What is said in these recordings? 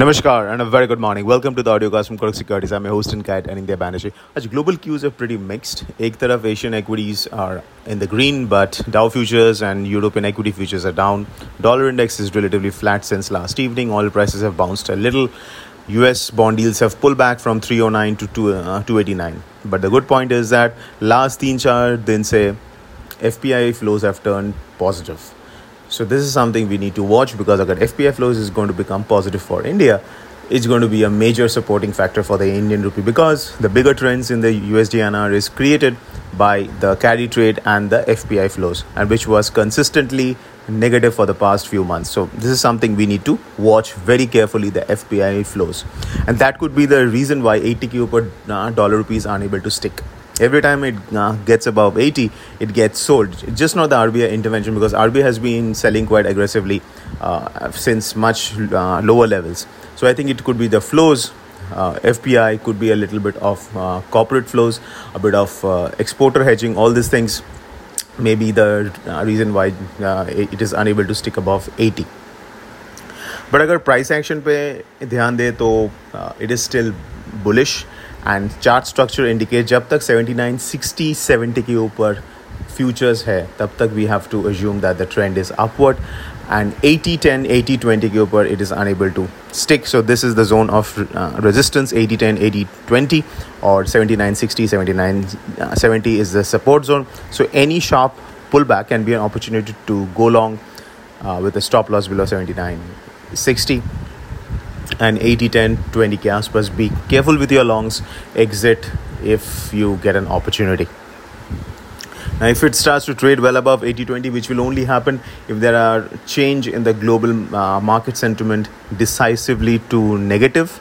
Namaskar and a very good morning. Welcome to the audiocast from Kotak Securities. I'm your host and guide, Anindya Banerjee. As global cues are pretty mixed. Ek taraf Asian equities are in the green, but Dow futures and European equity futures are down. Dollar index is relatively flat since last evening. Oil prices have bounced a little. US bond yields have pulled back from 309 to 289. Uh, but the good point is that last teen chart, then say FPI flows have turned positive. So this is something we need to watch because agar FPI flows is going to become positive for India, it's going to be a major supporting factor for the Indian rupee because the bigger trends in the USDINR is created by the carry trade and the FPI flows and which was consistently negative for the past few months. So this is something we need to watch very carefully the FPI flows and that could be the reason why 80k per uh, dollar rupees are unable to stick every time it uh, gets above 80 it gets sold it's just not the rbi intervention because rbi has been selling quite aggressively uh, since much uh, lower levels so i think it could be the flows uh, fpi could be a little bit of uh, corporate flows a bit of uh, exporter hedging all these things may be the reason why it is unable to stick above 80 but अगर price action पे ध्यान दे तो it is still bullish and chart structure indicate जब तक 79 60 70 के ऊपर futures है तब तक we have to assume that the trend is upward and 80 10 80 20 के ऊपर it is unable to stick so this is the zone of uh, resistance 80 10 80 20 or 79 60 79 uh, 70 is the support zone so any sharp pullback can be an opportunity to go long uh, with a stop loss below 79 60 and 80 10 20 के आसपास be careful with your longs exit if you get an opportunity now if it starts to trade well above 80 20 which will only happen if there are change in the global uh, market sentiment decisively to negative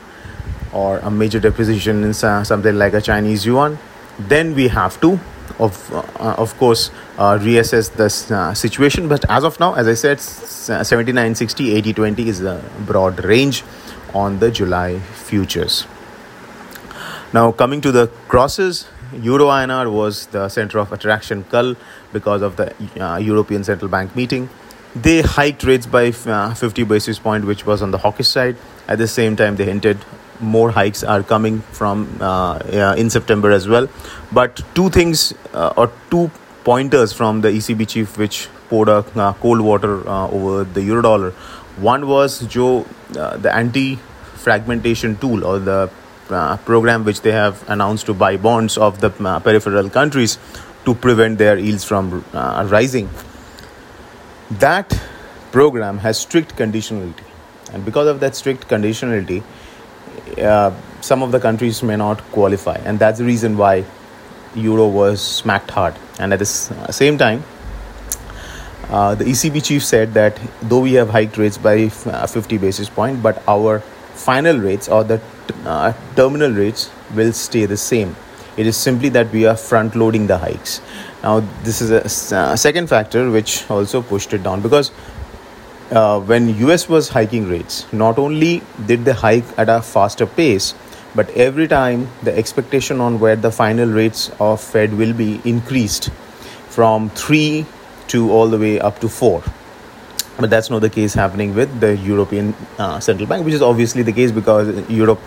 or a major depreciation in something like a chinese yuan then we have to of uh, of course uh, reassess this uh, situation but as of now as i said 79 60 80 20 is a broad range on the July futures. Now, coming to the crosses, Euro INR was the center of attraction cull because of the uh, European Central Bank meeting. They hiked rates by uh, 50 basis point, which was on the hawkish side. At the same time, they hinted more hikes are coming from uh, in September as well. But two things uh, or two pointers from the ECB chief, which poured a uh, cold water uh, over the euro dollar, one was Joe, uh, the anti fragmentation tool or the uh, program which they have announced to buy bonds of the uh, peripheral countries to prevent their yields from uh, rising. That program has strict conditionality, and because of that strict conditionality, uh, some of the countries may not qualify, and that's the reason why euro was smacked hard. And at the same time, uh, the ECB chief said that though we have hiked rates by uh, 50 basis point, but our final rates or the uh, terminal rates will stay the same. It is simply that we are front loading the hikes. Now, this is a uh, second factor which also pushed it down because when US was hiking rates, not only did they hike at a faster pace, but every time the expectation on where the final rates of Fed will be increased from 3 to all the way up to 4 but that's not the case happening with the European uh, Central Bank, which is obviously the case because Europe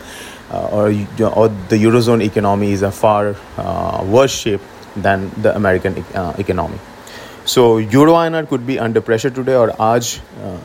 uh, or, or the Eurozone economy is a far uh, worse shape than the American uh, economy. So Euro INR could be under pressure today or Aj uh,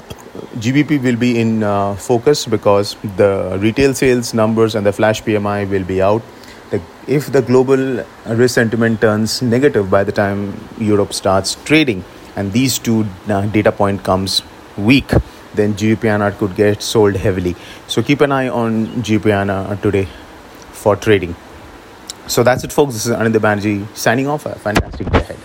GBP will be in uh, focus because the retail sales numbers and the flash PMI will be out. The, if the global risk sentiment turns negative by the time Europe starts trading, and these two uh, data point comes weak, then GBPINR could get sold heavily. So keep an eye on GBPINR today for trading. So that's it, folks. This is Anindya Banerjee signing off. A fantastic day ahead.